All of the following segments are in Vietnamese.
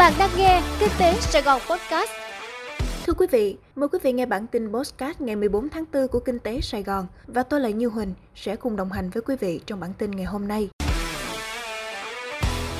Bạn đang nghe Kinh tế Sài Gòn Podcast. Thưa quý vị, mời quý vị nghe bản tin podcast ngày 14 tháng 4 của Kinh tế Sài Gòn và tôi là Như Huỳnh sẽ cùng đồng hành với quý vị trong bản tin ngày hôm nay.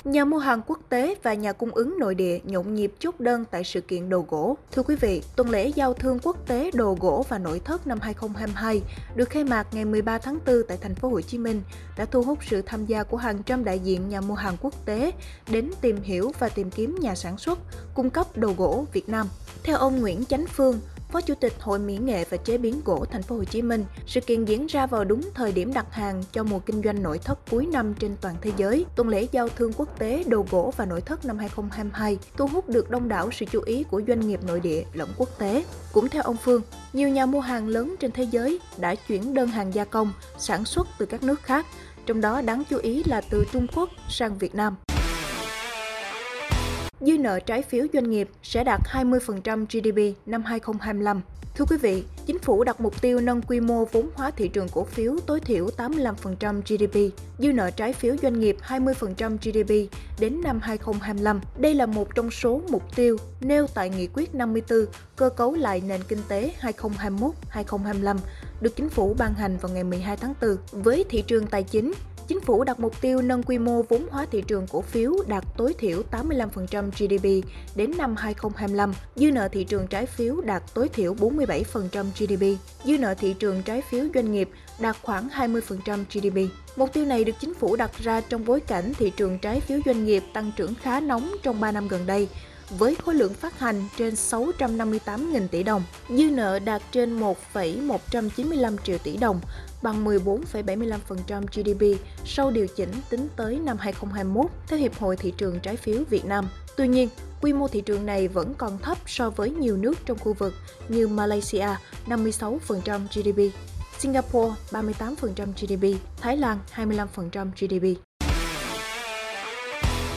Nhà mua hàng quốc tế và nhà cung ứng nội địa nhộn nhịp chốt đơn tại sự kiện đồ gỗ. Thưa quý vị, tuần lễ giao thương quốc tế đồ gỗ và nội thất năm 2022 được khai mạc ngày 13 tháng 4 tại thành phố Hồ Chí Minh đã thu hút sự tham gia của hàng trăm đại diện nhà mua hàng quốc tế đến tìm hiểu và tìm kiếm nhà sản xuất, cung cấp đồ gỗ Việt Nam. Theo ông Nguyễn Chánh Phương, Phó Chủ tịch Hội Mỹ nghệ và chế biến gỗ Thành phố Hồ Chí Minh, sự kiện diễn ra vào đúng thời điểm đặt hàng cho mùa kinh doanh nội thất cuối năm trên toàn thế giới. Tuần lễ giao thương quốc tế đồ gỗ và nội thất năm 2022 thu hút được đông đảo sự chú ý của doanh nghiệp nội địa lẫn quốc tế. Cũng theo ông Phương, nhiều nhà mua hàng lớn trên thế giới đã chuyển đơn hàng gia công, sản xuất từ các nước khác, trong đó đáng chú ý là từ Trung Quốc sang Việt Nam dư nợ trái phiếu doanh nghiệp sẽ đạt 20% GDP năm 2025. Thưa quý vị, chính phủ đặt mục tiêu nâng quy mô vốn hóa thị trường cổ phiếu tối thiểu 85% GDP, dư nợ trái phiếu doanh nghiệp 20% GDP đến năm 2025. Đây là một trong số mục tiêu nêu tại Nghị quyết 54 cơ cấu lại nền kinh tế 2021-2025 được chính phủ ban hành vào ngày 12 tháng 4. Với thị trường tài chính, Chính phủ đặt mục tiêu nâng quy mô vốn hóa thị trường cổ phiếu đạt tối thiểu 85% GDP đến năm 2025, dư nợ thị trường trái phiếu đạt tối thiểu 47% GDP, dư nợ thị trường trái phiếu doanh nghiệp đạt khoảng 20% GDP. Mục tiêu này được chính phủ đặt ra trong bối cảnh thị trường trái phiếu doanh nghiệp tăng trưởng khá nóng trong 3 năm gần đây, với khối lượng phát hành trên 658.000 tỷ đồng, dư nợ đạt trên 1,195 triệu tỷ đồng, bằng 14,75% GDP sau điều chỉnh tính tới năm 2021 theo Hiệp hội Thị trường Trái phiếu Việt Nam. Tuy nhiên, quy mô thị trường này vẫn còn thấp so với nhiều nước trong khu vực như Malaysia 56% GDP, Singapore 38% GDP, Thái Lan 25% GDP.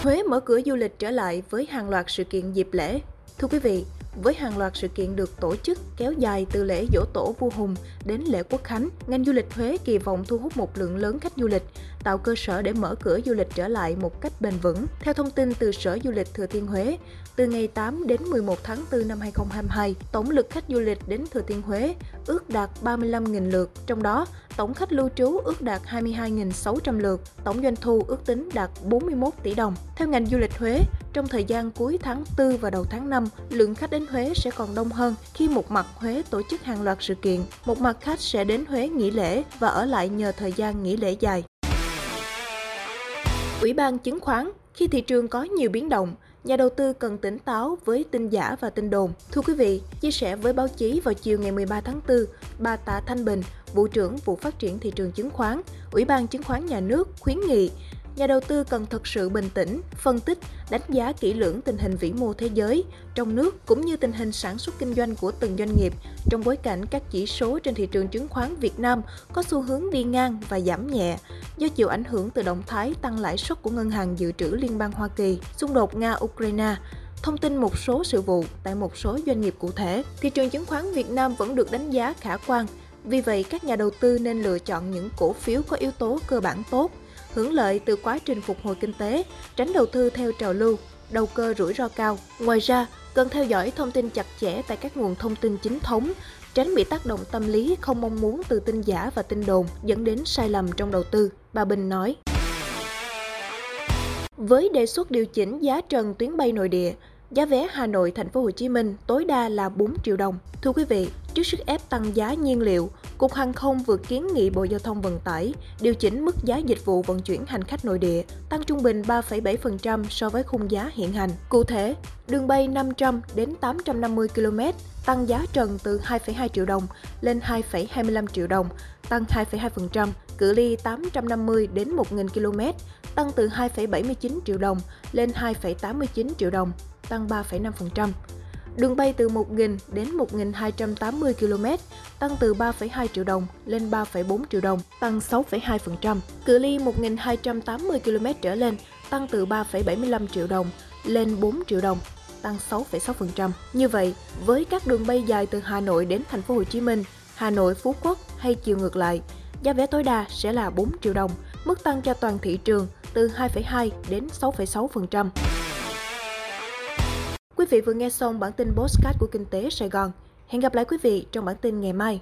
Huế mở cửa du lịch trở lại với hàng loạt sự kiện dịp lễ. Thưa quý vị, với hàng loạt sự kiện được tổ chức kéo dài từ lễ dỗ tổ vua Hùng đến lễ Quốc Khánh, ngành du lịch Huế kỳ vọng thu hút một lượng lớn khách du lịch, tạo cơ sở để mở cửa du lịch trở lại một cách bền vững. Theo thông tin từ Sở Du lịch Thừa Thiên Huế, từ ngày 8 đến 11 tháng 4 năm 2022, tổng lực khách du lịch đến Thừa Thiên Huế ước đạt 35.000 lượt, trong đó tổng khách lưu trú ước đạt 22.600 lượt, tổng doanh thu ước tính đạt 41 tỷ đồng. Theo ngành du lịch Huế, trong thời gian cuối tháng 4 và đầu tháng 5, lượng khách đến Huế sẽ còn đông hơn khi một mặt Huế tổ chức hàng loạt sự kiện, một mặt khách sẽ đến Huế nghỉ lễ và ở lại nhờ thời gian nghỉ lễ dài. Ủy ban chứng khoán khi thị trường có nhiều biến động, nhà đầu tư cần tỉnh táo với tin giả và tin đồn. Thưa quý vị, chia sẻ với báo chí vào chiều ngày 13 tháng 4, bà Tạ Thanh Bình, vụ trưởng vụ phát triển thị trường chứng khoán, Ủy ban chứng khoán nhà nước khuyến nghị nhà đầu tư cần thật sự bình tĩnh, phân tích, đánh giá kỹ lưỡng tình hình vĩ mô thế giới, trong nước cũng như tình hình sản xuất kinh doanh của từng doanh nghiệp trong bối cảnh các chỉ số trên thị trường chứng khoán Việt Nam có xu hướng đi ngang và giảm nhẹ do chịu ảnh hưởng từ động thái tăng lãi suất của Ngân hàng Dự trữ Liên bang Hoa Kỳ, xung đột Nga-Ukraine, thông tin một số sự vụ tại một số doanh nghiệp cụ thể. Thị trường chứng khoán Việt Nam vẫn được đánh giá khả quan, vì vậy các nhà đầu tư nên lựa chọn những cổ phiếu có yếu tố cơ bản tốt hưởng lợi từ quá trình phục hồi kinh tế, tránh đầu tư theo trào lưu, đầu cơ rủi ro cao. Ngoài ra, cần theo dõi thông tin chặt chẽ tại các nguồn thông tin chính thống, tránh bị tác động tâm lý không mong muốn từ tin giả và tin đồn dẫn đến sai lầm trong đầu tư, bà Bình nói. Với đề xuất điều chỉnh giá trần tuyến bay nội địa, giá vé Hà Nội thành phố Hồ Chí Minh tối đa là 4 triệu đồng. Thưa quý vị, trước sức ép tăng giá nhiên liệu, Cục Hàng không vừa kiến nghị Bộ Giao thông Vận tải điều chỉnh mức giá dịch vụ vận chuyển hành khách nội địa, tăng trung bình 3,7% so với khung giá hiện hành. Cụ thể, đường bay 500 đến 850 km tăng giá trần từ 2,2 triệu đồng lên 2,25 triệu đồng, tăng 2,2%, cự ly 850 đến 1.000 km tăng từ 2,79 triệu đồng lên 2,89 triệu đồng, tăng 3,5%. Đường bay từ 1.000 đến 1.280 km tăng từ 3,2 triệu đồng lên 3,4 triệu đồng, tăng 6,2%. Cự ly 1.280 km trở lên tăng từ 3,75 triệu đồng lên 4 triệu đồng, tăng 6,6%. Như vậy, với các đường bay dài từ Hà Nội đến thành phố Hồ Chí Minh, Hà Nội Phú Quốc hay chiều ngược lại, giá vé tối đa sẽ là 4 triệu đồng, mức tăng cho toàn thị trường từ 2,2 đến 6,6%. Quý vị vừa nghe xong bản tin Postcard của Kinh tế Sài Gòn. Hẹn gặp lại quý vị trong bản tin ngày mai.